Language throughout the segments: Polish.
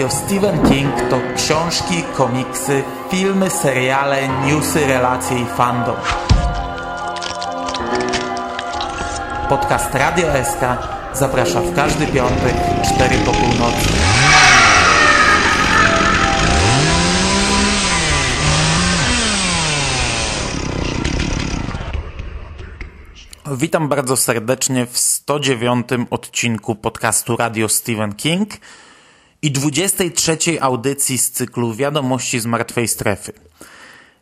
Radio Stephen King to książki, komiksy, filmy, seriale, newsy, relacje i fandom. Podcast Radio SK zaprasza w każdy piątek 4 po północy. Witam bardzo serdecznie w 109 odcinku podcastu Radio Stephen King i 23 audycji z cyklu Wiadomości z Martwej Strefy,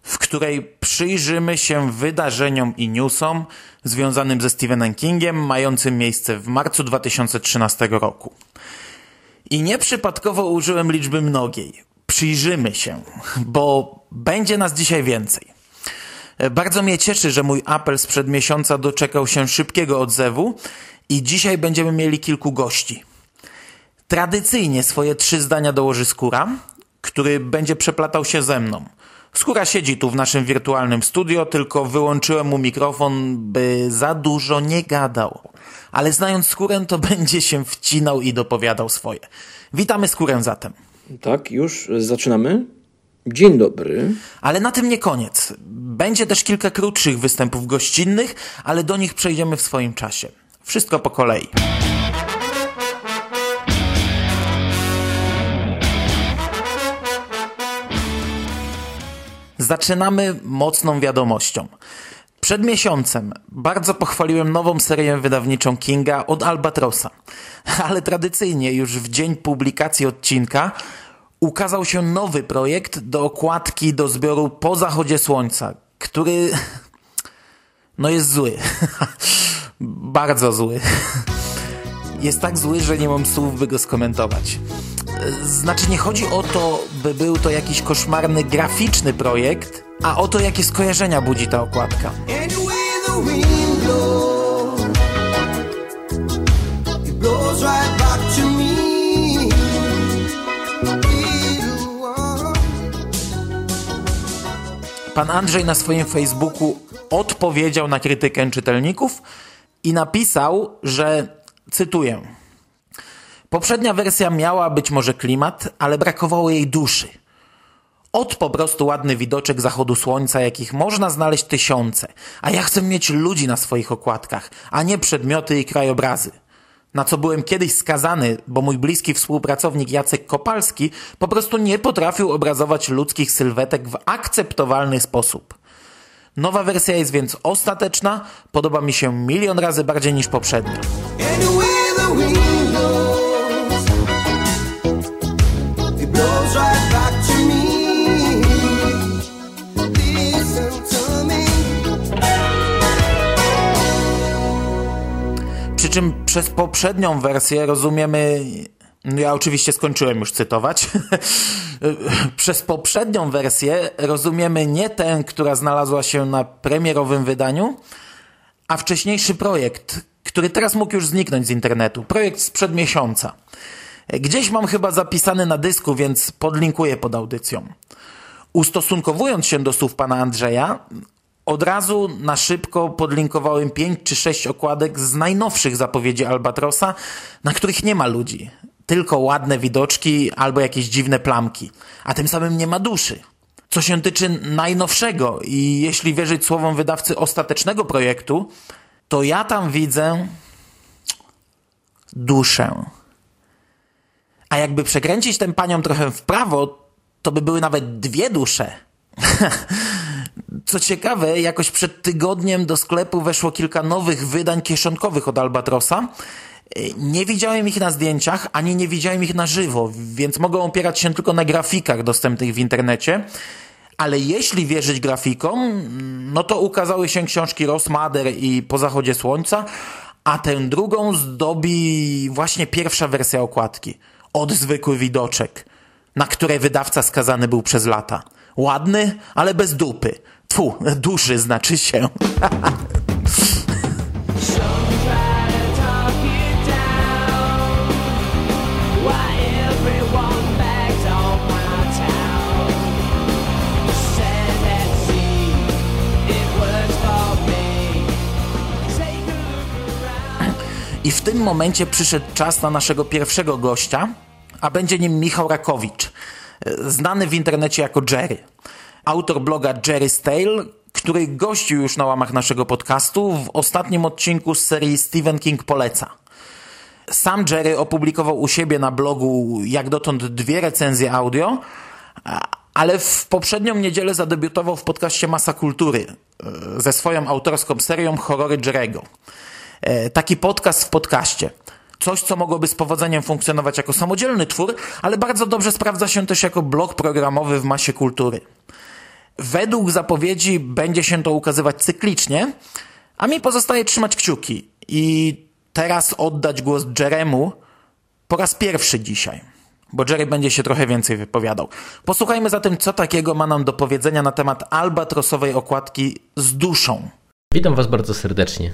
w której przyjrzymy się wydarzeniom i newsom związanym ze Stephenem Kingiem mającym miejsce w marcu 2013 roku. I nieprzypadkowo użyłem liczby mnogiej. Przyjrzymy się, bo będzie nas dzisiaj więcej. Bardzo mnie cieszy, że mój apel sprzed miesiąca doczekał się szybkiego odzewu i dzisiaj będziemy mieli kilku gości. Tradycyjnie swoje trzy zdania dołoży Skóra, który będzie przeplatał się ze mną. Skóra siedzi tu w naszym wirtualnym studio, tylko wyłączyłem mu mikrofon, by za dużo nie gadał. Ale znając Skórę, to będzie się wcinał i dopowiadał swoje. Witamy Skórę zatem. Tak, już zaczynamy. Dzień dobry. Ale na tym nie koniec. Będzie też kilka krótszych występów gościnnych, ale do nich przejdziemy w swoim czasie. Wszystko po kolei. Zaczynamy mocną wiadomością. Przed miesiącem bardzo pochwaliłem nową serię wydawniczą Kinga od Albatrosa, ale tradycyjnie już w dzień publikacji odcinka ukazał się nowy projekt do okładki do zbioru Po zachodzie słońca, który no jest zły. Bardzo zły. Jest tak zły, że nie mam słów, by go skomentować. Znaczy nie chodzi o to, by był to jakiś koszmarny graficzny projekt, a o to, jakie skojarzenia budzi ta okładka. Pan Andrzej na swoim Facebooku odpowiedział na krytykę czytelników i napisał, że cytuję: Poprzednia wersja miała być może klimat, ale brakowało jej duszy. Od po prostu ładny widoczek zachodu słońca, jakich można znaleźć tysiące, a ja chcę mieć ludzi na swoich okładkach, a nie przedmioty i krajobrazy. Na co byłem kiedyś skazany, bo mój bliski współpracownik Jacek Kopalski po prostu nie potrafił obrazować ludzkich sylwetek w akceptowalny sposób. Nowa wersja jest więc ostateczna, podoba mi się milion razy bardziej niż poprzednia. Czym przez poprzednią wersję rozumiemy. Ja oczywiście skończyłem już cytować. przez poprzednią wersję rozumiemy nie tę, która znalazła się na premierowym wydaniu, a wcześniejszy projekt, który teraz mógł już zniknąć z internetu. Projekt sprzed miesiąca. Gdzieś mam chyba zapisany na dysku, więc podlinkuję pod audycją. Ustosunkowując się do słów pana Andrzeja, od razu na szybko podlinkowałem 5 czy 6 okładek z najnowszych zapowiedzi Albatrosa, na których nie ma ludzi. Tylko ładne widoczki albo jakieś dziwne plamki. A tym samym nie ma duszy. Co się tyczy najnowszego i jeśli wierzyć słowom wydawcy ostatecznego projektu, to ja tam widzę duszę. A jakby przekręcić tę panią trochę w prawo, to by były nawet dwie dusze. Co ciekawe, jakoś przed tygodniem do sklepu weszło kilka nowych wydań kieszonkowych od Albatrosa. Nie widziałem ich na zdjęciach, ani nie widziałem ich na żywo, więc mogą opierać się tylko na grafikach dostępnych w internecie. Ale jeśli wierzyć grafikom, no to ukazały się książki Rosmader i Po zachodzie słońca, a tę drugą zdobi właśnie pierwsza wersja okładki. Od zwykły widoczek, na które wydawca skazany był przez lata. Ładny, ale bez dupy. Tfu, duży znaczy się. I w tym momencie przyszedł czas na naszego pierwszego gościa, a będzie nim Michał Rakowicz, znany w internecie jako Jerry. Autor bloga Jerry's Tale, który gościł już na łamach naszego podcastu w ostatnim odcinku z serii Stephen King poleca. Sam Jerry opublikował u siebie na blogu jak dotąd dwie recenzje audio, ale w poprzednią niedzielę zadebiutował w podcaście Masa Kultury e, ze swoją autorską serią Horrory Jerego. E, taki podcast w podcaście. Coś, co mogłoby z powodzeniem funkcjonować jako samodzielny twór, ale bardzo dobrze sprawdza się też jako blok programowy w masie kultury. Według zapowiedzi będzie się to ukazywać cyklicznie, a mi pozostaje trzymać kciuki i teraz oddać głos Jeremu po raz pierwszy dzisiaj, bo Jerry będzie się trochę więcej wypowiadał. Posłuchajmy zatem, co takiego ma nam do powiedzenia na temat albatrosowej okładki z duszą. Witam Was bardzo serdecznie.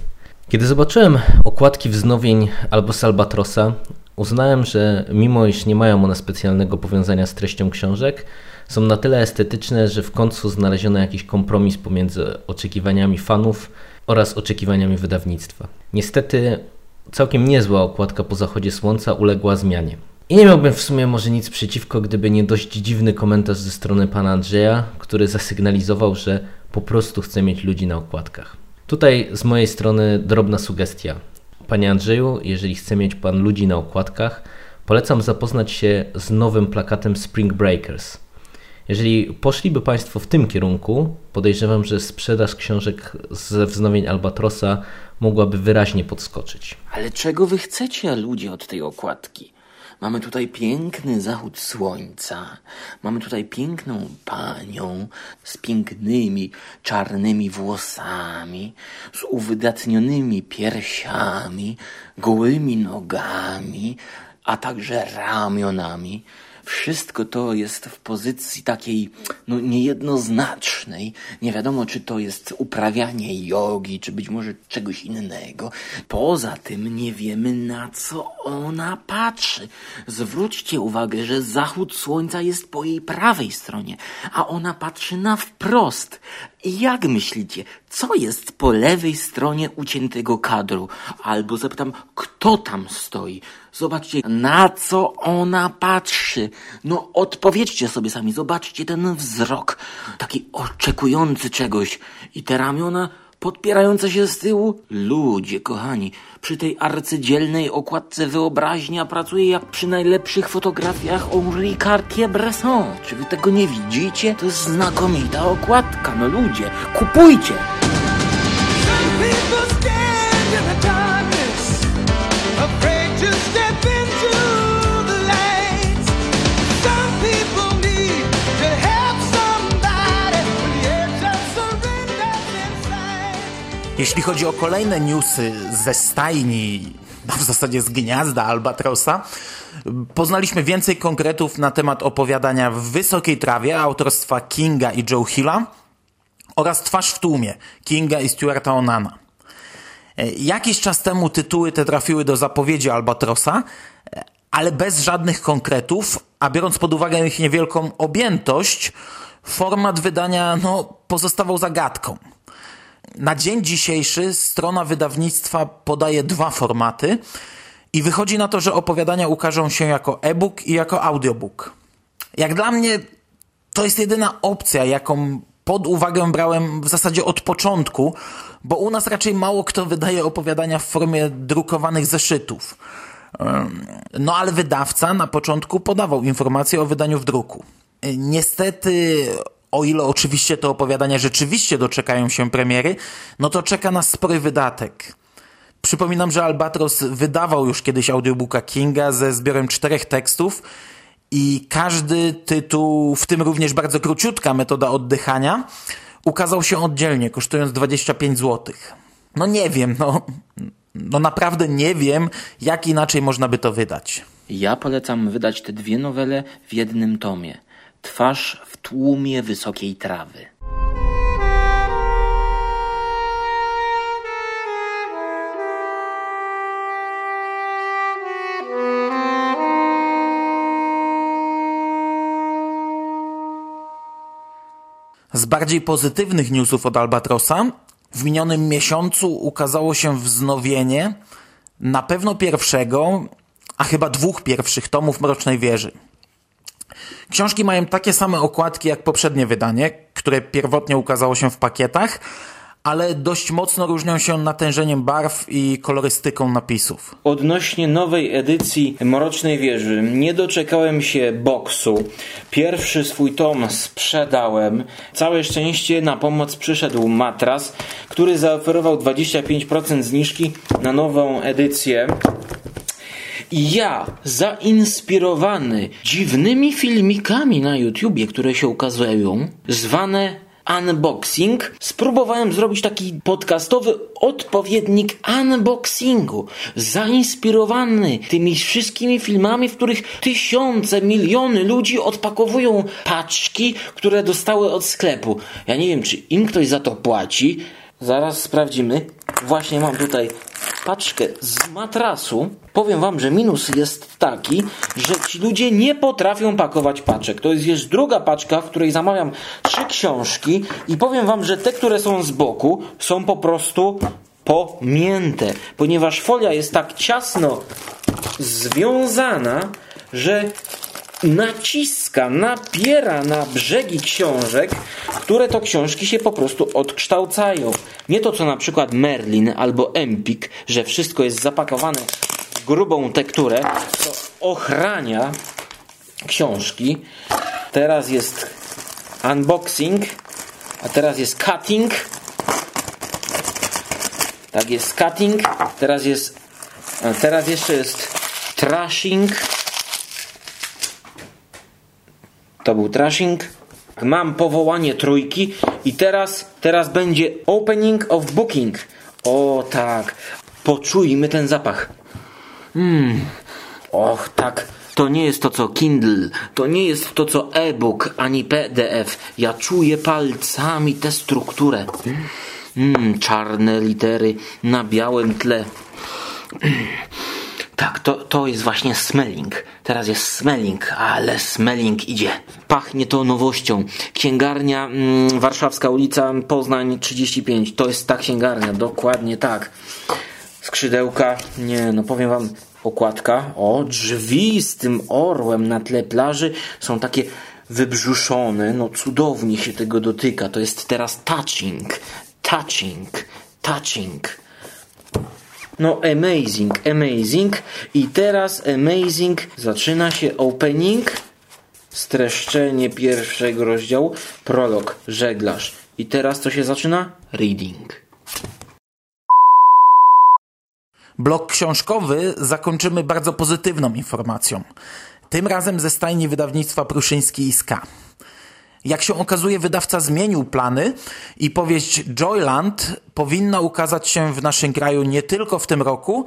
Kiedy zobaczyłem okładki wznowień albo z Albatrosa, uznałem, że mimo iż nie mają one specjalnego powiązania z treścią książek, są na tyle estetyczne, że w końcu znaleziono jakiś kompromis pomiędzy oczekiwaniami fanów oraz oczekiwaniami wydawnictwa. Niestety całkiem niezła okładka po zachodzie słońca uległa zmianie. I nie miałbym w sumie może nic przeciwko, gdyby nie dość dziwny komentarz ze strony pana Andrzeja, który zasygnalizował, że po prostu chce mieć ludzi na okładkach. Tutaj z mojej strony drobna sugestia. Panie Andrzeju, jeżeli chce mieć Pan ludzi na okładkach, polecam zapoznać się z nowym plakatem Spring Breakers. Jeżeli poszliby Państwo w tym kierunku, podejrzewam, że sprzedaż książek ze wznowień Albatrosa mogłaby wyraźnie podskoczyć. Ale czego wy chcecie, ludzie, od tej okładki? Mamy tutaj piękny zachód słońca. Mamy tutaj piękną panią z pięknymi czarnymi włosami, z uwydatnionymi piersiami, gołymi nogami, a także ramionami. Wszystko to jest w pozycji takiej no, niejednoznacznej. Nie wiadomo, czy to jest uprawianie jogi, czy być może czegoś innego. Poza tym nie wiemy, na co ona patrzy. Zwróćcie uwagę, że zachód słońca jest po jej prawej stronie, a ona patrzy na wprost. Jak myślicie, co jest po lewej stronie uciętego kadru? Albo zapytam, kto tam stoi? Zobaczcie, na co ona patrzy. No, odpowiedzcie sobie sami, zobaczcie ten wzrok, taki oczekujący czegoś. I te ramiona podpierające się z tyłu. Ludzie, kochani, przy tej arcydzielnej okładce wyobraźnia pracuje jak przy najlepszych fotografiach Henri Cartier-Bresson. Czy wy tego nie widzicie? To jest znakomita okładka, no ludzie, kupujcie! Jeśli chodzi o kolejne newsy ze stajni, no w zasadzie z gniazda Albatrosa, poznaliśmy więcej konkretów na temat opowiadania w Wysokiej Trawie autorstwa Kinga i Joe Hilla oraz Twarz w tłumie Kinga i Stuarta Onana. Jakiś czas temu tytuły te trafiły do zapowiedzi Albatrosa, ale bez żadnych konkretów, a biorąc pod uwagę ich niewielką objętość, format wydania no, pozostawał zagadką. Na dzień dzisiejszy strona wydawnictwa podaje dwa formaty i wychodzi na to, że opowiadania ukażą się jako e-book i jako audiobook. Jak dla mnie to jest jedyna opcja, jaką pod uwagę brałem w zasadzie od początku, bo u nas raczej mało kto wydaje opowiadania w formie drukowanych zeszytów. No ale wydawca na początku podawał informacje o wydaniu w druku. Niestety o ile oczywiście te opowiadania rzeczywiście doczekają się premiery, no to czeka nas spory wydatek. Przypominam, że Albatros wydawał już kiedyś audiobooka Kinga ze zbiorem czterech tekstów i każdy tytuł, w tym również bardzo króciutka metoda oddychania, ukazał się oddzielnie, kosztując 25 zł. No nie wiem, no, no naprawdę nie wiem, jak inaczej można by to wydać. Ja polecam wydać te dwie nowele w jednym tomie. Twarz w tłumie wysokiej trawy. Z bardziej pozytywnych newsów od Albatrosa w minionym miesiącu ukazało się wznowienie, na pewno pierwszego, a chyba dwóch pierwszych tomów Mrocznej Wieży. Książki mają takie same okładki jak poprzednie wydanie, które pierwotnie ukazało się w pakietach, ale dość mocno różnią się natężeniem barw i kolorystyką napisów. Odnośnie nowej edycji Mrocznej Wieży, nie doczekałem się boksu. Pierwszy swój tom sprzedałem. Całe szczęście na pomoc przyszedł matras, który zaoferował 25% zniżki na nową edycję. I ja, zainspirowany dziwnymi filmikami na YouTubie, które się ukazują, zwane unboxing, spróbowałem zrobić taki podcastowy odpowiednik unboxingu, zainspirowany tymi wszystkimi filmami, w których tysiące, miliony ludzi odpakowują paczki, które dostały od sklepu. Ja nie wiem, czy im ktoś za to płaci. Zaraz sprawdzimy. Właśnie mam tutaj paczkę z matrasu. Powiem wam, że minus jest taki, że ci ludzie nie potrafią pakować paczek. To jest już druga paczka, w której zamawiam trzy książki i powiem wam, że te, które są z boku, są po prostu pomięte, ponieważ folia jest tak ciasno związana, że naciska, napiera na brzegi książek, które to książki się po prostu odkształcają. Nie to co na przykład Merlin albo Empik, że wszystko jest zapakowane w grubą tekturę, co ochrania książki. Teraz jest unboxing, a teraz jest cutting. Tak jest cutting, teraz jest teraz jeszcze jest trashing. To był trashing. Mam powołanie trójki i teraz, teraz będzie opening of booking. O tak, poczujmy ten zapach. Mmm, och tak, to nie jest to co Kindle, to nie jest to co e-book ani PDF. Ja czuję palcami tę strukturę. Mmm, czarne litery na białym tle. Tak, to, to jest właśnie smelling. Teraz jest smelling, ale smelling idzie. Pachnie to nowością. Księgarnia mm, Warszawska ulica Poznań 35. To jest ta księgarnia, dokładnie tak. Skrzydełka, nie, no powiem wam, okładka. O, drzwi z tym orłem na tle plaży są takie wybrzuszone. No cudownie się tego dotyka. To jest teraz touching, touching, touching. No amazing, amazing. I teraz amazing zaczyna się opening, streszczenie pierwszego rozdziału, prolog, żeglarz. I teraz co się zaczyna? Reading. Blok książkowy zakończymy bardzo pozytywną informacją. Tym razem ze stajni wydawnictwa Pruszyński i. Jak się okazuje, wydawca zmienił plany i powieść Joyland powinna ukazać się w naszym kraju nie tylko w tym roku,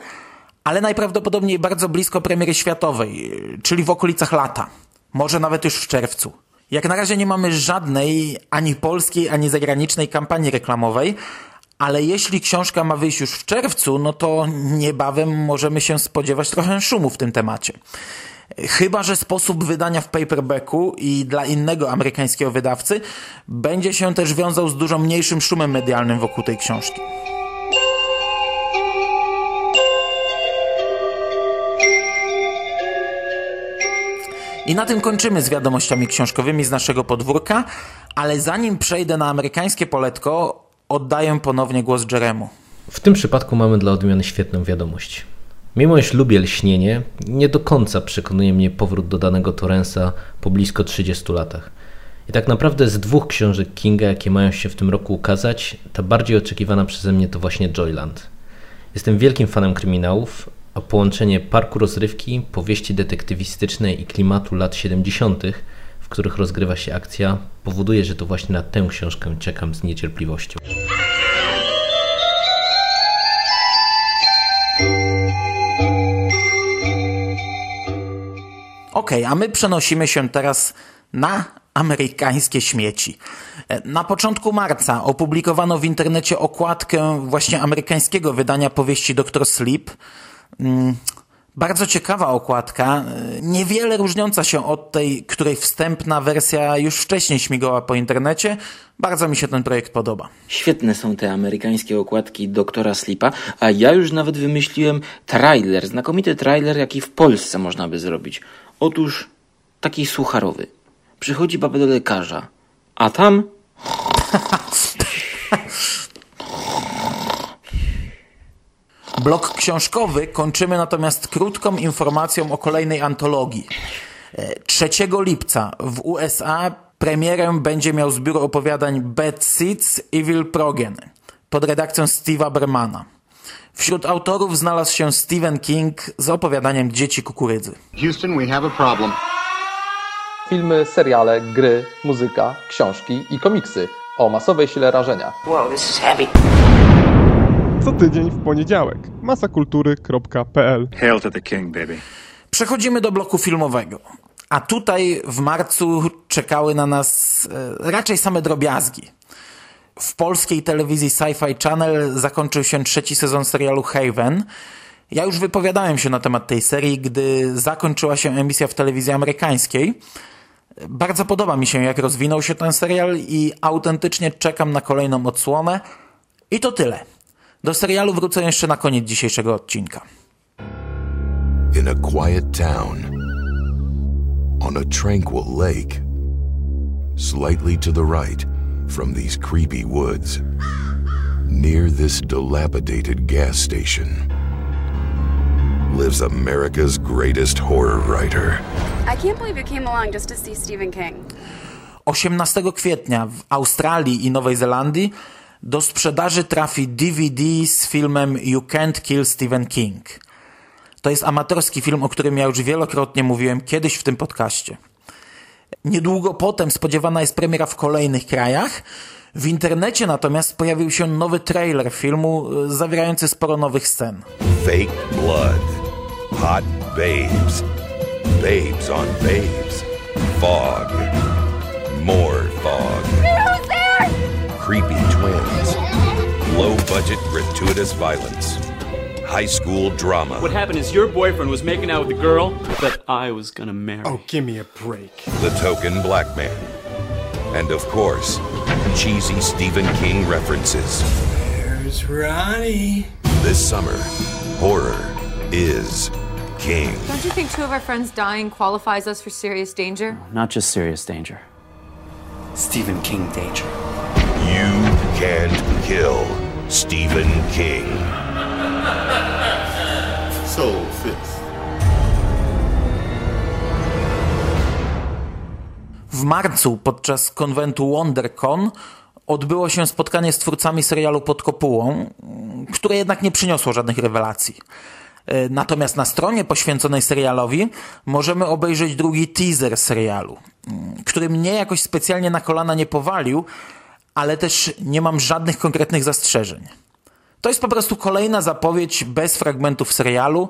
ale najprawdopodobniej bardzo blisko premiery światowej, czyli w okolicach lata. Może nawet już w czerwcu. Jak na razie nie mamy żadnej ani polskiej, ani zagranicznej kampanii reklamowej, ale jeśli książka ma wyjść już w czerwcu, no to niebawem możemy się spodziewać trochę szumu w tym temacie. Chyba, że sposób wydania w paperbacku i dla innego amerykańskiego wydawcy będzie się też wiązał z dużo mniejszym szumem medialnym wokół tej książki. I na tym kończymy z wiadomościami książkowymi z naszego podwórka, ale zanim przejdę na amerykańskie poletko, oddaję ponownie głos Jeremu. W tym przypadku mamy dla odmiany świetną wiadomość. Mimo iż lubię lśnienie, nie do końca przekonuje mnie powrót do danego Torrensa po blisko 30 latach. I tak naprawdę z dwóch książek Kinga, jakie mają się w tym roku ukazać, ta bardziej oczekiwana przeze mnie to właśnie Joyland. Jestem wielkim fanem kryminałów, a połączenie parku rozrywki, powieści detektywistycznej i klimatu lat 70., w których rozgrywa się akcja, powoduje, że to właśnie na tę książkę czekam z niecierpliwością. Ok, a my przenosimy się teraz na amerykańskie śmieci. Na początku marca opublikowano w internecie okładkę właśnie amerykańskiego wydania powieści Dr. Sleep. Bardzo ciekawa okładka, niewiele różniąca się od tej, której wstępna wersja już wcześniej śmigała po internecie. Bardzo mi się ten projekt podoba. Świetne są te amerykańskie okładki doktora Slipa, a ja już nawet wymyśliłem trailer, znakomity trailer, jaki w Polsce można by zrobić. Otóż taki sucharowy. Przychodzi baba do lekarza, a tam... Blok książkowy kończymy natomiast krótką informacją o kolejnej antologii. 3 e, lipca w USA premierę będzie miał zbiór opowiadań Bad Seeds Evil Progen pod redakcją Steve'a Bermana. Wśród autorów znalazł się Stephen King z opowiadaniem Dzieci kukurydzy. Houston, we have a problem. Filmy, seriale, gry, muzyka, książki i komiksy o masowej sile rażenia. Wow, this is heavy. Co tydzień w poniedziałek. masakultury.pl Hail to the king, baby. Przechodzimy do bloku filmowego. A tutaj w marcu czekały na nas e, raczej same drobiazgi. W polskiej telewizji Sci-Fi Channel zakończył się trzeci sezon serialu Haven. Ja już wypowiadałem się na temat tej serii, gdy zakończyła się emisja w telewizji amerykańskiej. Bardzo podoba mi się, jak rozwinął się ten serial i autentycznie czekam na kolejną odsłonę. I to tyle. Do serialu wrócę jeszcze na koniec dzisiejszego odcinka. In a quiet town, on a tranquil lake, slightly to the right from these creepy woods, near this dilapidated gas station, lives America's greatest horror writer. I can't believe you came along just to see Stephen King. 18 kwietnia w Australii i Nowej Zelandii do sprzedaży trafi DVD z filmem You Can't Kill Stephen King. To jest amatorski film, o którym ja już wielokrotnie mówiłem kiedyś w tym podcaście. Niedługo potem spodziewana jest premiera w kolejnych krajach. W internecie natomiast pojawił się nowy trailer filmu e, zawierający sporo nowych scen. Fake blood, hot babes, babes on babes, fog, more fog creepy low budget, gratuitous violence, high school drama. What happened is your boyfriend was making out with the girl that I was gonna marry. Oh, give me a break. The token black man. And of course, cheesy Stephen King references. There's Ronnie. This summer, horror is king. Don't you think two of our friends dying qualifies us for serious danger? Not just serious danger. Stephen King danger. You can't kill Stephen King. Soul Fifth. W marcu podczas konwentu WonderCon odbyło się spotkanie z twórcami serialu Pod Kopułą, które jednak nie przyniosło żadnych rewelacji. E, natomiast na stronie poświęconej serialowi możemy obejrzeć drugi teaser serialu, który mnie jakoś specjalnie na kolana nie powalił, ale też nie mam żadnych konkretnych zastrzeżeń. To jest po prostu kolejna zapowiedź bez fragmentów serialu,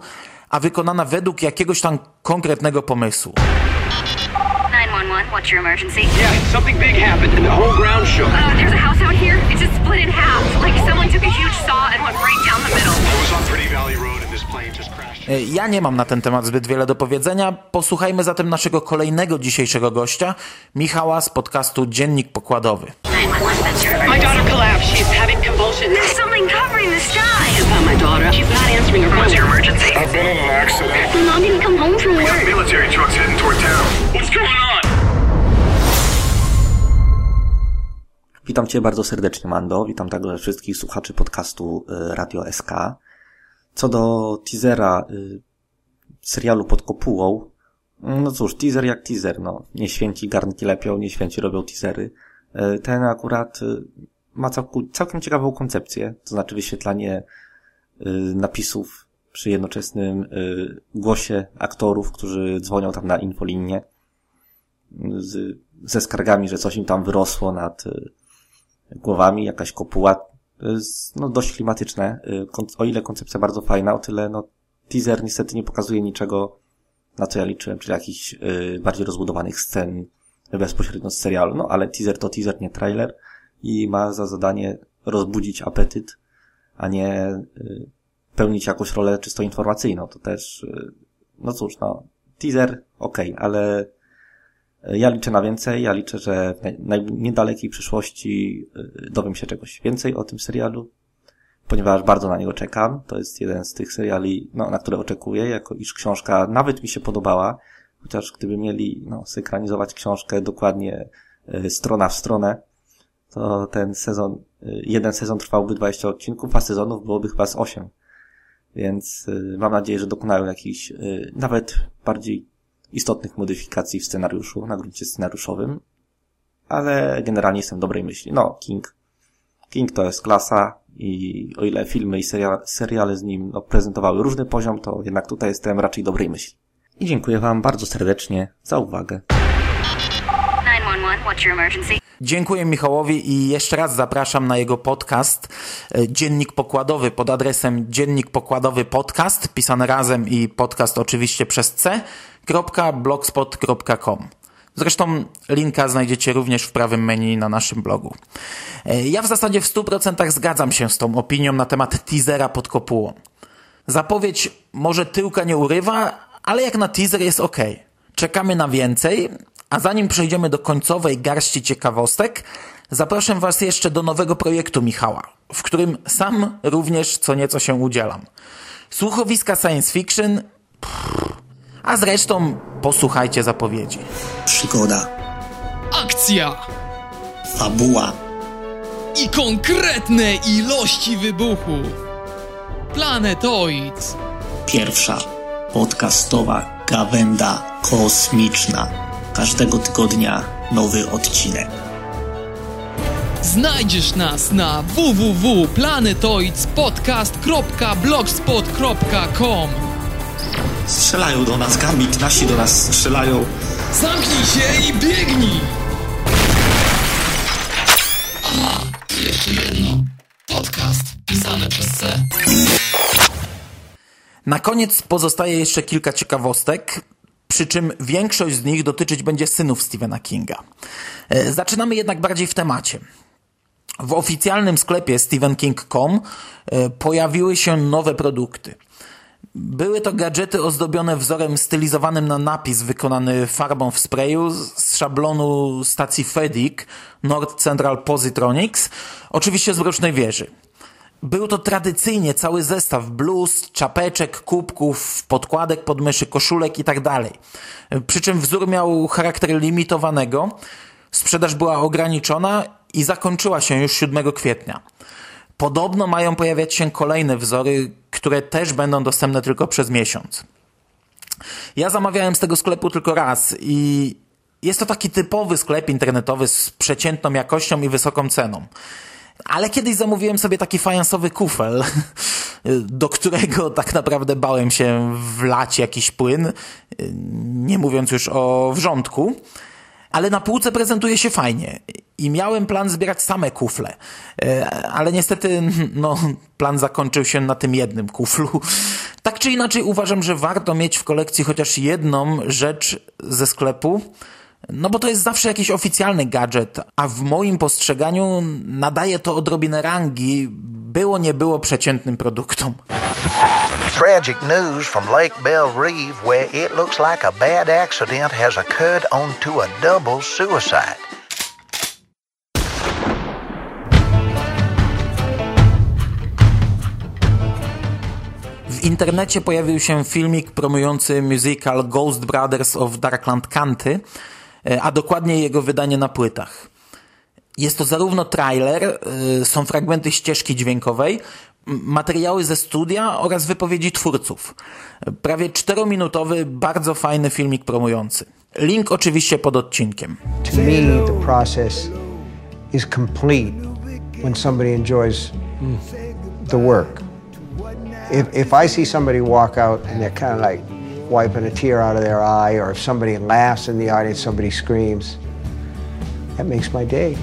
a wykonana według jakiegoś tam konkretnego pomysłu. 911, what's your emergency? Yeah, something big happened and the whole ground shook. Uh, there's a house out here. It's just split in half. Like someone took a huge saw and went right down the middle. I was on Pretty Valley Road and this plane just crashed. E, ja nie mam na ten temat zbyt wiele do powiedzenia. Posłuchajmy zatem naszego kolejnego dzisiejszego gościa, Michała z podcastu Dziennik Pokładowy. My daughter collapsed. She's having convulsions. There's something covering the sky. It's not my daughter. She's not answering her phone. What's your emergency? I've been in an accident. My mom didn't come home from work. Military trucks heading toward town. What's going on? Witam Cię bardzo serdecznie, Mando. Witam także wszystkich słuchaczy podcastu y, Radio SK. Co do teasera y, serialu pod kopułą, no cóż, teaser jak teaser, no. Nie święci garnki lepią, nie święci robią teasery. Y, ten akurat ma całkiem ciekawą koncepcję, to znaczy wyświetlanie napisów przy jednoczesnym głosie aktorów, którzy dzwonią tam na infolinię ze skargami, że coś im tam wyrosło nad głowami, jakaś kopuła. To jest no, dość klimatyczne. O ile koncepcja bardzo fajna, o tyle no, teaser niestety nie pokazuje niczego, na co ja liczyłem, czyli jakichś bardziej rozbudowanych scen bezpośrednio z serialu. No ale teaser to teaser, nie trailer i ma za zadanie rozbudzić apetyt, a nie y, pełnić jakąś rolę czysto informacyjną. To też y, no cóż, no, teaser, okej, okay, ale ja liczę na więcej, ja liczę, że w niedalekiej przyszłości y, dowiem się czegoś więcej o tym serialu, ponieważ bardzo na niego czekam. To jest jeden z tych seriali, no, na które oczekuję, jako iż książka nawet mi się podobała, chociaż gdyby mieli no, synchronizować książkę dokładnie y, strona w stronę, to ten sezon, y, jeden sezon trwałby 20 odcinków, a sezonów byłoby chyba z 8. Więc y, mam nadzieję, że dokonają jakichś nawet bardziej istotnych modyfikacji w scenariuszu, na gruncie scenariuszowym. Ale generalnie jestem dobrej myśli. No, King. King to jest klasa i o ile filmy i seria, seriale z nim no, prezentowały różny poziom, to jednak tutaj jestem raczej dobrej myśli. I dziękuję Wam bardzo serdecznie za uwagę. 911, what's your emergency? Dziękuję Michałowi i jeszcze raz zapraszam na jego podcast e, Dziennik Pokładowy pod adresem Dziennik Pokładowy Podcast, pisane razem i podcast oczywiście przez c.blogspot.com. Zresztą linka znajdziecie również w prawym menu na naszym blogu. E, ja w zasadzie w 100% zgadzam się z tą opinią na temat teasera pod kopułą. Zapowiedź może tyłka nie urywa, ale jak na teaser jest ok. Czekamy na więcej, a zanim przejdziemy do końcowej garści ciekawostek, zapraszam Was jeszcze do nowego projektu Michała, w którym sam również co nieco się udzielam. Słuchowiska science fiction, pff, a zresztą posłuchajcie zapowiedzi. Przygoda. Akcja. Fabuła. I konkretne ilości wybuchów. Planetoid. Pierwsza podcastowa gawenda kosmiczna Każdego tygodnia nowy odcinek. Znajdziesz nas na www.planetoidspodcast.blogspot.com Strzelają do nas, Gambit, nasi do nas strzelają. Zamknij się i biegnij! A, jeszcze jedno. Podcast pisany przez C. Na koniec pozostaje jeszcze kilka ciekawostek przy czym większość z nich dotyczyć będzie synów Stephena Kinga. E, zaczynamy jednak bardziej w temacie. W oficjalnym sklepie stephenking.com e, pojawiły się nowe produkty. Były to gadżety ozdobione wzorem stylizowanym na napis wykonany farbą w sprayu z szablonu stacji FEDIC North Central Positronics, oczywiście z Mrocznej Wieży. Był to tradycyjnie cały zestaw bluz, czapeczek, kubków, podkładek pod myszy, koszulek i tak. Przy czym wzór miał charakter limitowanego, sprzedaż była ograniczona i zakończyła się już 7 kwietnia. Podobno mają pojawiać się kolejne wzory, które też będą dostępne tylko przez miesiąc. Ja zamawiałem z tego sklepu tylko raz i jest to taki typowy sklep internetowy z przeciętną jakością i wysoką ceną. Ale kiedyś zamówiłem sobie taki fajansowy kufel, do którego tak naprawdę bałem się wlać jakiś płyn, nie mówiąc już o wrzątku. Ale na półce prezentuje się fajnie i miałem plan zbierać same kufle. Ale niestety, no, plan zakończył się na tym jednym kuflu. Tak czy inaczej uważam, że warto mieć w kolekcji chociaż jedną rzecz ze sklepu, no bo to jest zawsze jakiś oficjalny gadżet, a w moim postrzeganiu nadaje to odrobinę rangi, było nie było przeciętnym produktom. Tragic news from Lake Belle where it looks like a bad accident has occurred onto a double suicide. W internecie pojawił się filmik promujący musical Ghost Brothers of Darkland County, a dokładnie jego wydanie na płytach. Jest to zarówno trailer, e, są fragmenty ścieżki dźwiękowej, materiały ze studia oraz wypowiedzi twórców. Prawie czterominutowy, bardzo fajny filmik promujący. Link oczywiście pod odcinkiem. To me the process is complete when somebody enjoys the work. If, if I see somebody walk out and they're kind of like wiping a tear out of their eye, or if somebody laughs in the audience, somebody screams. That makes my day.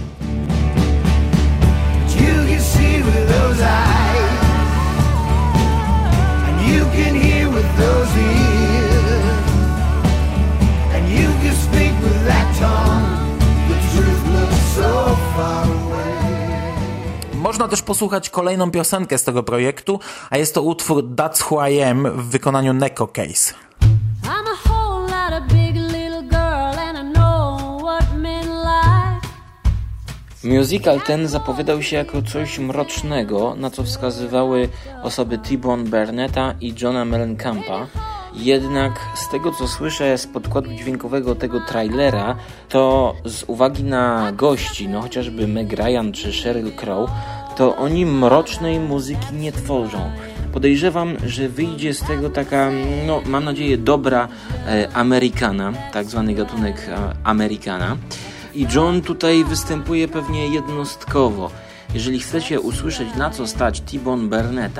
You can see with those eyes, and you can hear with those ears, and you can speak with that tongue. The truth looks so far away. Można też posłuchać kolejną piosenkę z tego projektu, a jest to utwór That's Who I Am w wykonaniu Neko Case. Musical ten zapowiadał się jako coś mrocznego, na co wskazywały osoby T-Bone Burnetta i Johna Mellencampa. Jednak z tego co słyszę z podkładu dźwiękowego tego trailera, to z uwagi na gości, no chociażby Meg Ryan czy Sheryl Crow, to oni mrocznej muzyki nie tworzą. Podejrzewam, że wyjdzie z tego taka, no mam nadzieję, dobra e, Amerykana, tak zwany gatunek e, Amerykana. I John tutaj występuje pewnie jednostkowo. Jeżeli chcecie usłyszeć na co stać T-Bone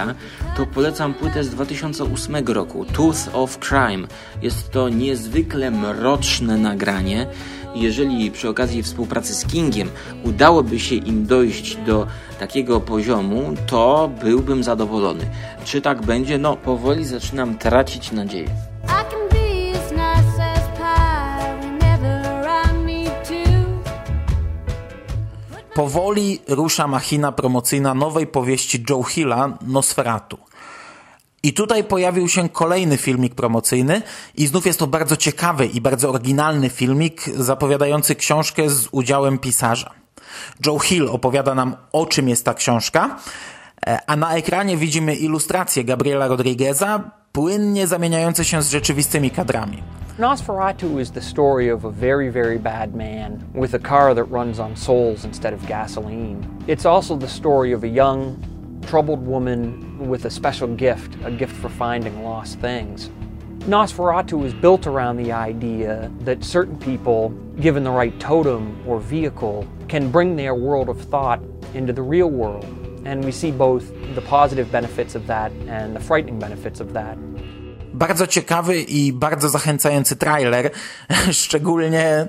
to polecam płytę z 2008 roku, Tooth of Crime. Jest to niezwykle mroczne nagranie. Jeżeli przy okazji współpracy z Kingiem udałoby się im dojść do takiego poziomu, to byłbym zadowolony. Czy tak będzie? No, powoli zaczynam tracić nadzieję. Powoli rusza machina promocyjna nowej powieści Joe Hilla Nosferatu. I tutaj pojawił się kolejny filmik promocyjny i znów jest to bardzo ciekawy i bardzo oryginalny filmik zapowiadający książkę z udziałem pisarza. Joe Hill opowiada nam o czym jest ta książka, e, a na ekranie widzimy ilustracje Gabriela Rodrigueza płynnie zamieniające się z rzeczywistymi kadrami. Nosferatu is the story of a very, very bad man with a car that runs on souls instead of gasoline. It's also the story of a young, troubled woman with a special gift, a gift for finding lost things. Nosferatu is built around the idea that certain people, given the right totem or vehicle, can bring their world of thought into the real world. And we see both the positive benefits of that and the frightening benefits of that. Bardzo ciekawy i bardzo zachęcający trailer, szczególnie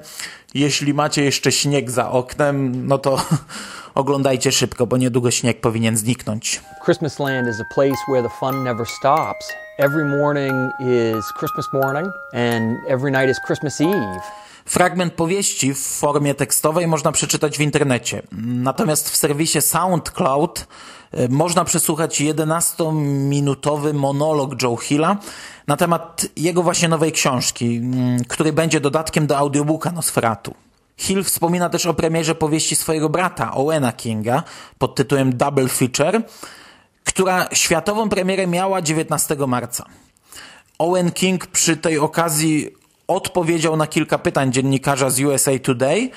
jeśli macie jeszcze śnieg za oknem, no to oglądajcie szybko, bo niedługo śnieg powinien zniknąć. Christmas Land is a place where the fun never stops. Every morning is Christmas morning, and every night is Christmas Eve. Fragment powieści w formie tekstowej można przeczytać w internecie. Natomiast w serwisie SoundCloud można przesłuchać 11-minutowy monolog Joe Hilla na temat jego właśnie nowej książki, mm, który będzie dodatkiem do audiobooka Nosferatu. Hill wspomina też o premierze powieści swojego brata, Owena Kinga, pod tytułem Double Feature, która światową premierę miała 19 marca. Owen King przy tej okazji odpowiedział na kilka pytań dziennikarza z USA Today.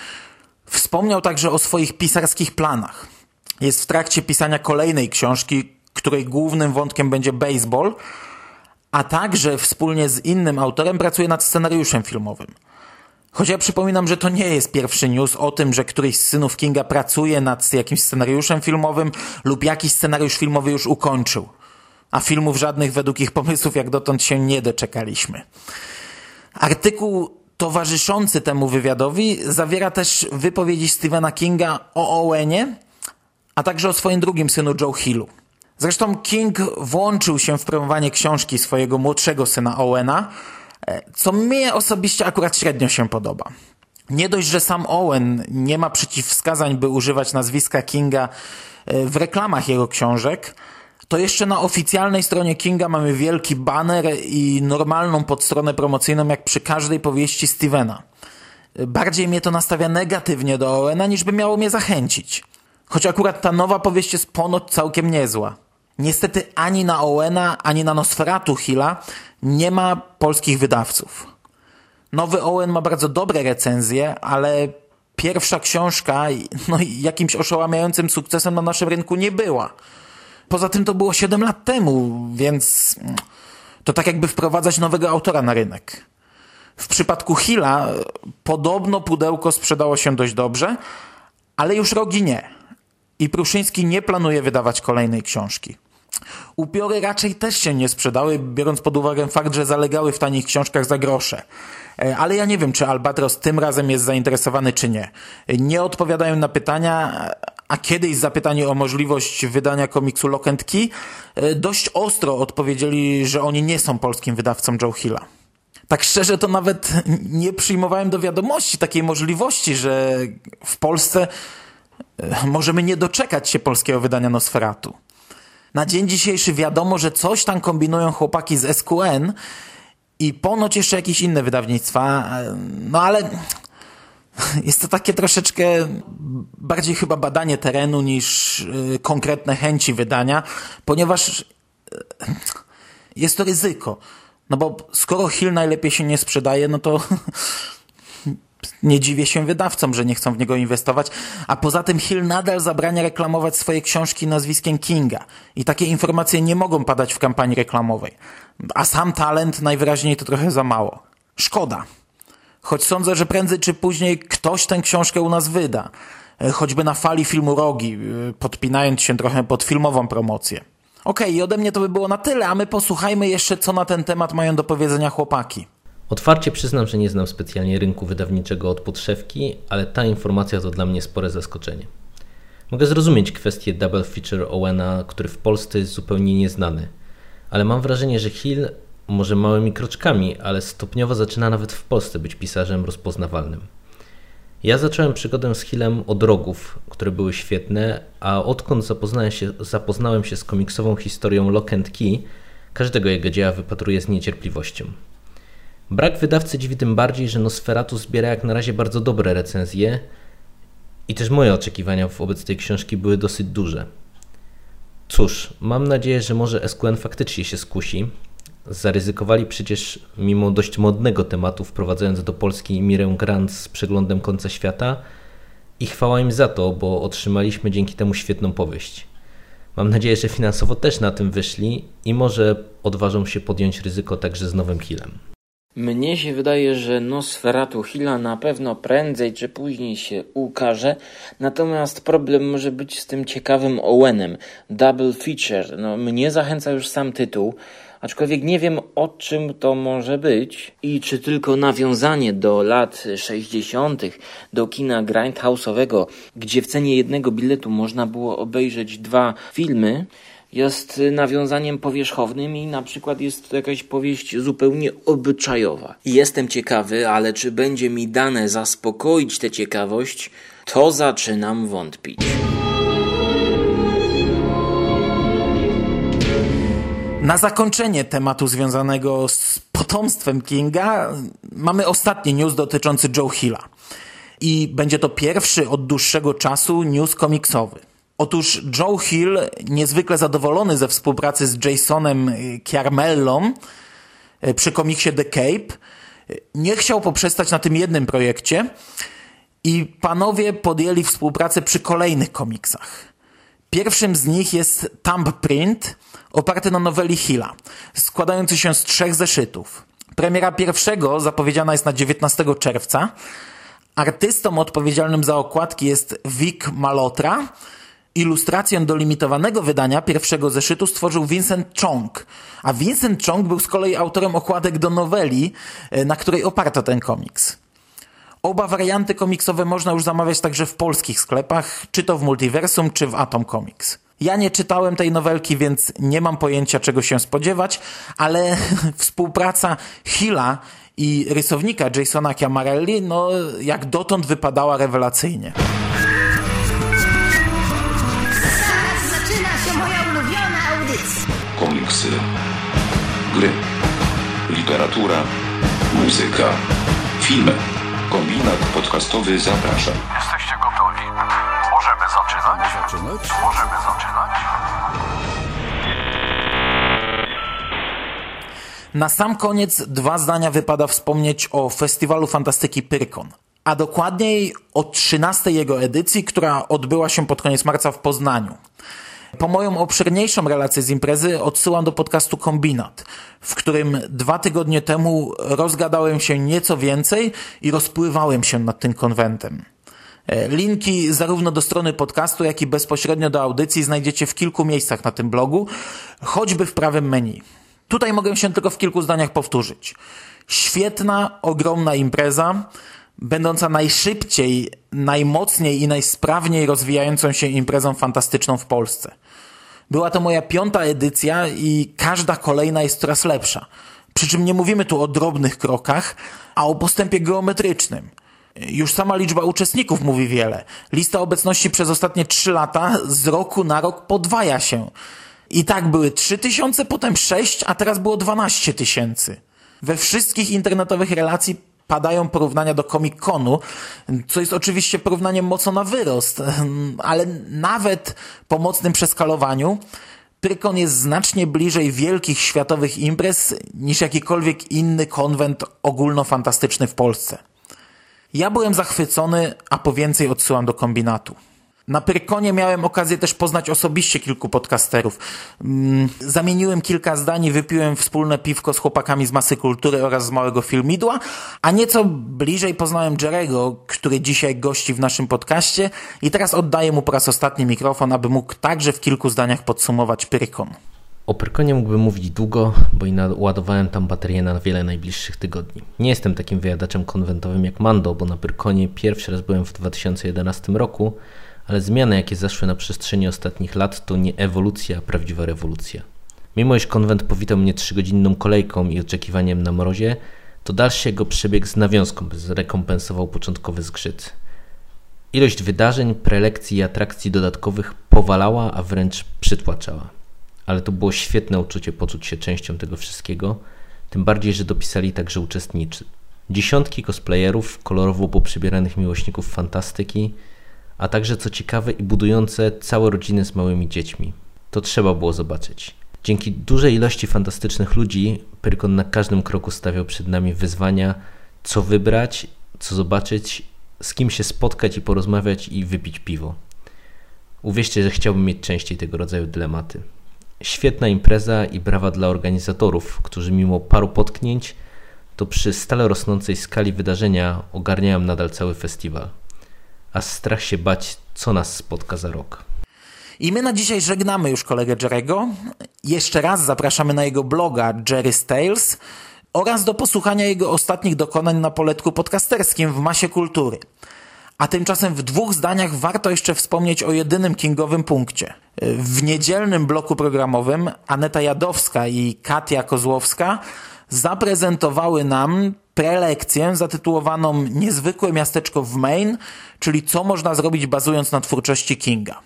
Wspomniał także o swoich pisarskich planach. Jest w trakcie pisania kolejnej książki, której głównym wątkiem będzie baseball, a także wspólnie z innym autorem pracuje nad scenariuszem filmowym. Choć ja przypominam, że to nie jest pierwszy news o tym, że któryś z synów Kinga pracuje nad jakimś scenariuszem filmowym lub jakiś scenariusz filmowy już ukończył. A filmów żadnych według ich pomysłów jak dotąd się nie doczekaliśmy. Artykuł towarzyszący temu wywiadowi zawiera też wypowiedzi Stephena Kinga o Owenie, a także o swoim drugim synu Joe Hillu. Zresztą King włączył się w promowanie książki swojego młodszego syna Owena, e, co mnie osobiście akurat średnio się podoba. Nie dość, że sam Owen nie ma przeciwwskazań, by używać nazwiska Kinga e, w reklamach jego książek, to jeszcze na oficjalnej stronie Kinga mamy wielki banner i normalną podstronę promocyjną, jak przy każdej powieści Stevena. Bardziej mnie to nastawia negatywnie do Owena, niż by miało mnie zachęcić. Choć akurat ta nowa powieść jest ponoć całkiem niezła. Niestety ani na Owena, ani na Nosferatu Hilla nie ma polskich wydawców. Nowy Owen ma bardzo dobre recenzje, ale pierwsza książka no, jakimś oszałamiającym sukcesem na naszym rynku nie była. Poza tym to było 7 lat temu, więc to tak jakby wprowadzać nowego autora na rynek. W przypadku Hilla podobno pudełko sprzedało się dość dobrze, ale już rogi nie. I Pruszyński nie planuje wydawać kolejnej książki. Upiory raczej też się nie sprzedały, biorąc pod uwagę fakt, że zalegały w tanich książkach za grosze. Ale ja nie wiem, czy Albatros tym razem jest zainteresowany, czy nie. Nie odpowiadają na pytania, a kiedyś zapytanie o możliwość wydania komiksu Lock and Key, dość ostro odpowiedzieli, że oni nie są polskim wydawcą Joe Hilla. Tak szczerze to nawet nie przyjmowałem do wiadomości takiej możliwości, że w Polsce możemy nie doczekać się polskiego wydania Nosferatu. Na dzień dzisiejszy wiadomo, że coś tam kombinują chłopaki z SQN i ponoć jeszcze jakieś inne wydawnictwa, no ale Jest to takie troszeczkę bardziej chyba badanie terenu niż y, konkretne chęci wydania, ponieważ jest to ryzyko. No bo skoro Hill najlepiej się nie sprzedaje, no to nie dziwię się wydawcom, że nie chcą w niego inwestować, a poza tym Hill nadal zabrania reklamować swoje książki nazwiskiem Kinga i takie informacje nie mogą padać w kampanii reklamowej. A sam talent najwyraźniej to trochę za mało. Szkoda. Choć sądzę, że prędzej czy później ktoś tę książkę u nas wyda. E, Choćby na fali filmu Rogi, e, podpinając się trochę pod filmową promocję. Okej, i ode mnie to by było na tyle, a my posłuchajmy jeszcze, co na ten temat mają do powiedzenia chłopaki. Otwarcie przyznam, że nie znam specjalnie rynku wydawniczego od podszewki, ale ta informacja to dla mnie spore zaskoczenie. Mogę zrozumieć kwestię double feature Owena, który w Polsce jest zupełnie nieznany, ale mam wrażenie, że Hill, może małymi kroczkami, ale stopniowo zaczyna nawet w Polsce być pisarzem rozpoznawalnym. Ja zacząłem przygodę z Hillem od rogów, które były świetne, a odkąd zapoznałem się, zapoznałem się z komiksową historią Lock and Key, każdego jego dzieła wypatruję z niecierpliwością. Brak wydawcy dziwi tym bardziej, że Nosferatu zbiera jak na razie bardzo dobre recenzje i też moje oczekiwania wobec tej książki były dosyć duże. Cóż, mam nadzieję, że może SQN faktycznie się skusi. Zaryzykowali przecież mimo dość modnego tematu, wprowadzając do Polski Mirę Grant z przeglądem końca świata i chwała im za to, bo otrzymaliśmy dzięki temu świetną powieść. Mam nadzieję, że finansowo też na tym wyszli i może odważą się podjąć ryzyko także z nowym Hillem. Mnie się wydaje, że Nosferatu Hilla na pewno prędzej czy później się ukaże, natomiast problem może być z tym ciekawym Owenem. Double feature. No, mnie zachęca już sam tytuł, aczkolwiek nie wiem o czym to może być i czy tylko nawiązanie do lat 60., do kina grindhouse'owego, gdzie w cenie jednego biletu można było obejrzeć dwa filmy, jest nawiązaniem powierzchownym i na przykład jest to jakaś powieść zupełnie obyczajowa. Jestem ciekawy, ale czy będzie mi dane zaspokoić tę ciekawość, to zaczynam wątpić. Na zakończenie tematu związanego z potomstwem Kinga mamy ostatni news dotyczący Joe Hilla. I będzie to pierwszy od dłuższego czasu news komiksowy. Otóż Joe Hill, niezwykle zadowolony ze współpracy z Jasonem Chiarmellą e, przy komiksie The Cape, e, nie chciał poprzestać na tym jednym projekcie i panowie podjęli współpracę przy kolejnych komiksach. Pierwszym z nich jest Thumb Print, oparty na noweli Hilla, składający się z trzech zeszytów. Premiera pierwszego zapowiedziana jest na 19 czerwca. Artystą odpowiedzialnym za okładki jest Vic Malotra. Ilustrację do limitowanego wydania pierwszego zeszytu stworzył Vincent Chong, a Vincent Chong był z kolei autorem okładek do noweli, e, na której oparto ten komiks. Oba warianty komiksowe można już zamawiać także w polskich sklepach, czy to w Multiversum, czy w Atom Comics. Ja nie czytałem tej nowelki, więc nie mam pojęcia czego się spodziewać, ale współpraca Hilla i rysownika Jasona Chiamarelli, no jak dotąd wypadała rewelacyjnie. Komiksy, gry, literatura, muzyka, filmy. Kombinat podcastowy zaprasza. Jesteście gotowi? Możemy zaczynać? zaczynać? Możemy zaczynać? Na sam koniec dwa zdania wypada wspomnieć o Festiwalu Fantastyki Pyrkon, a dokładniej o 13 jego edycji, która odbyła się pod koniec marca w Poznaniu. Po moją obszerniejszą relację z imprezy odsyłam do podcastu Kombinat, w którym dwa tygodnie temu rozgadałem się nieco więcej i rozpływałem się nad tym konwentem. E, Linki zarówno do strony podcastu, jak i bezpośrednio do audycji znajdziecie w kilku miejscach na tym blogu, choćby w prawym menu. Tutaj mogę się tylko w kilku zdaniach powtórzyć. Świetna, ogromna impreza, będąca najszybciej, najmocniej i najsprawniej rozwijającą się imprezą fantastyczną w Polsce. Była to moja piąta edycja i każda kolejna jest coraz lepsza. Przy czym nie mówimy tu o drobnych krokach, a o postępie geometrycznym. Już sama liczba uczestników mówi wiele. Lista obecności przez ostatnie trzy lata z roku na rok podwaja się. I tak były 3 tysiące, potem 6, a teraz było 12 tysięcy. We wszystkich internetowych relacji padają porównania do Comic-Conu, co jest oczywiście porównaniem mocno na wyrost, ale nawet po mocnym przeskalowaniu Pyrkon jest znacznie bliżej wielkich światowych imprez niż jakikolwiek inny konwent ogólnofantastyczny w Polsce. Ja byłem zachwycony, a po więcej odsyłam do kombinatu. Na Pyrkonie miałem okazję też poznać osobiście kilku podcasterów. Mm, zamieniłem kilka zdań wypiłem wspólne piwko z chłopakami z Masy Kultury oraz z Małego Filmidła, a nieco bliżej poznałem Jerego, który dzisiaj gości w naszym podcaście i teraz oddaję mu po raz ostatni mikrofon, aby mógł także w kilku zdaniach podsumować Pyrkon. O Pyrkonie mógłbym mówić długo, bo i naładowałem tam baterię na wiele najbliższych tygodni. Nie jestem takim wyjadaczem konwentowym jak Mando, bo na Pyrkonie pierwszy raz byłem w 2011 roku, ale zmiany, jakie zaszły na przestrzeni ostatnich lat, to nie ewolucja, a prawdziwa rewolucja. Mimo iż konwent powitał mnie trzygodzinną kolejką i oczekiwaniem na mrozie, to dalszy jego przebieg z nawiązką zrekompensował początkowy zgrzyt. Ilość wydarzeń, prelekcji i atrakcji dodatkowych powalała, a wręcz przytłaczała. Ale to było świetne uczucie poczuć się częścią tego wszystkiego, tym bardziej, że dopisali także uczestniczy. Dziesiątki cosplayerów, kolorowo poprzybieranych miłośników fantastyki, a także co ciekawe i budujące całe rodziny z małymi dziećmi. To trzeba było zobaczyć. Dzięki dużej ilości fantastycznych ludzi, Pyrkon na każdym kroku stawiał przed nami wyzwania, co wybrać, co zobaczyć, z kim się spotkać i porozmawiać i wypić piwo. Uwierzcie, że chciałbym mieć częściej tego rodzaju dylematy. Świetna impreza i brawa dla organizatorów, którzy mimo paru potknięć, to przy stale rosnącej skali wydarzenia ogarniają nadal cały festiwal a strach się bać, co nas spotka za rok. I my na dzisiaj żegnamy już kolegę Jerego. Jeszcze raz zapraszamy na jego bloga Jerry's Tales oraz do posłuchania jego ostatnich dokonań na poletku podcasterskim w Masie Kultury. A tymczasem w dwóch zdaniach warto jeszcze wspomnieć o jedynym kingowym punkcie. W niedzielnym bloku programowym Aneta Jadowska i Katia Kozłowska zaprezentowały nam prelekcję zatytułowaną Niezwykłe miasteczko w Maine, czyli co można zrobić bazując na twórczości Kinga.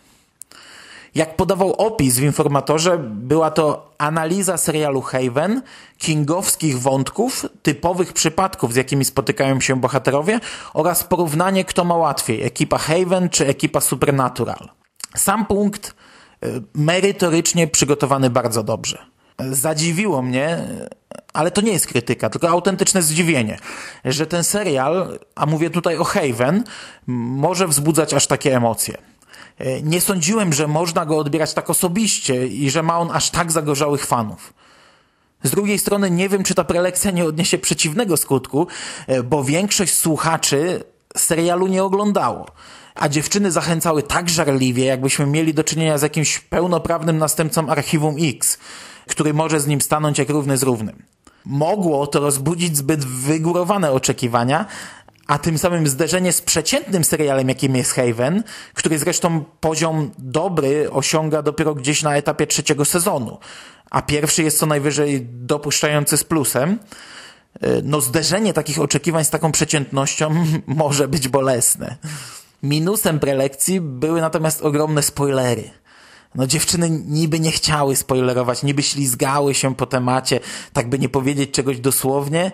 Jak podawał opis w informatorze, była to analiza serialu Haven, kingowskich wątków, typowych przypadków, z jakimi spotykają się bohaterowie oraz porównanie, kto ma łatwiej, ekipa Haven czy ekipa Supernatural. Sam punkt y, merytorycznie przygotowany bardzo dobrze. Zadziwiło mnie, ale to nie jest krytyka, tylko autentyczne zdziwienie, że ten serial, a mówię tutaj o Haven, może wzbudzać aż takie emocje. Nie sądziłem, że można go odbierać tak osobiście i że ma on aż tak zagorzałych fanów. Z drugiej strony nie wiem, czy ta prelekcja nie odniesie przeciwnego skutku, bo większość słuchaczy serialu nie oglądało. A dziewczyny zachęcały tak żarliwie, jakbyśmy mieli do czynienia z jakimś pełnoprawnym następcą Archiwum X, który może z nim stanąć jak równy z równym. Mogło to rozbudzić zbyt wygórowane oczekiwania, a tym samym zderzenie z przeciętnym serialem, jakim jest Haven, który zresztą poziom dobry osiąga dopiero gdzieś na etapie trzeciego sezonu, a pierwszy jest co najwyżej dopuszczający z plusem, no zderzenie takich oczekiwań z taką przeciętnością może być bolesne. Minusem prelekcji były natomiast ogromne spoilery. No dziewczyny niby nie chciały spoilerować, niby ślizgały się po temacie, tak by nie powiedzieć czegoś dosłownie,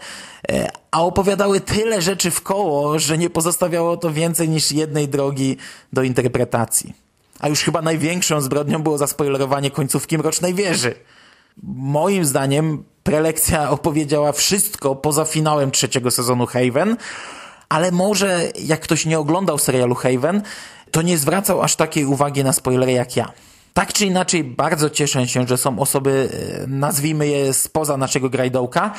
e, a opowiadały tyle rzeczy w koło, że nie pozostawiało to więcej niż jednej drogi do interpretacji. A już chyba największą zbrodnią było zaspoilerowanie końcówki Mrocznej Wieży. Moim zdaniem prelekcja opowiedziała wszystko poza finałem trzeciego sezonu Haven, ale może jak ktoś nie oglądał serialu Haven, to nie zwracał aż takiej uwagi na spoilery jak ja. Tak czy inaczej, bardzo cieszę się, że są osoby, e, nazwijmy je spoza naszego grajdołka,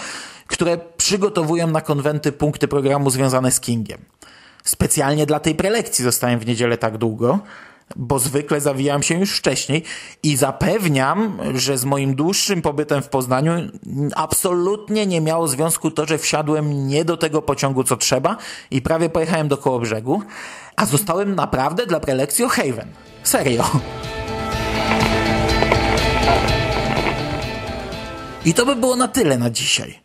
które przygotowują na konwenty punkty programu związane z Kingiem. Specjalnie dla tej prelekcji zostałem w niedzielę tak długo, bo zwykle zawijam się już wcześniej i zapewniam, że z moim dłuższym pobytem w Poznaniu absolutnie nie miało związku to, że wsiadłem nie do tego pociągu, co trzeba i prawie pojechałem do koło brzegu, a zostałem naprawdę dla prelekcji o Haven. Serio. I to by było na tyle na dzisiaj.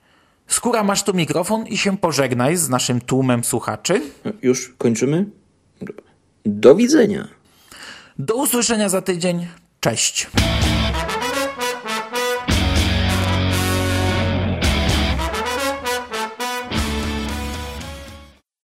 Skóra, masz tu mikrofon i się pożegnaj z naszym tłumem słuchaczy. Już kończymy? Do widzenia. Do usłyszenia za tydzień. Cześć.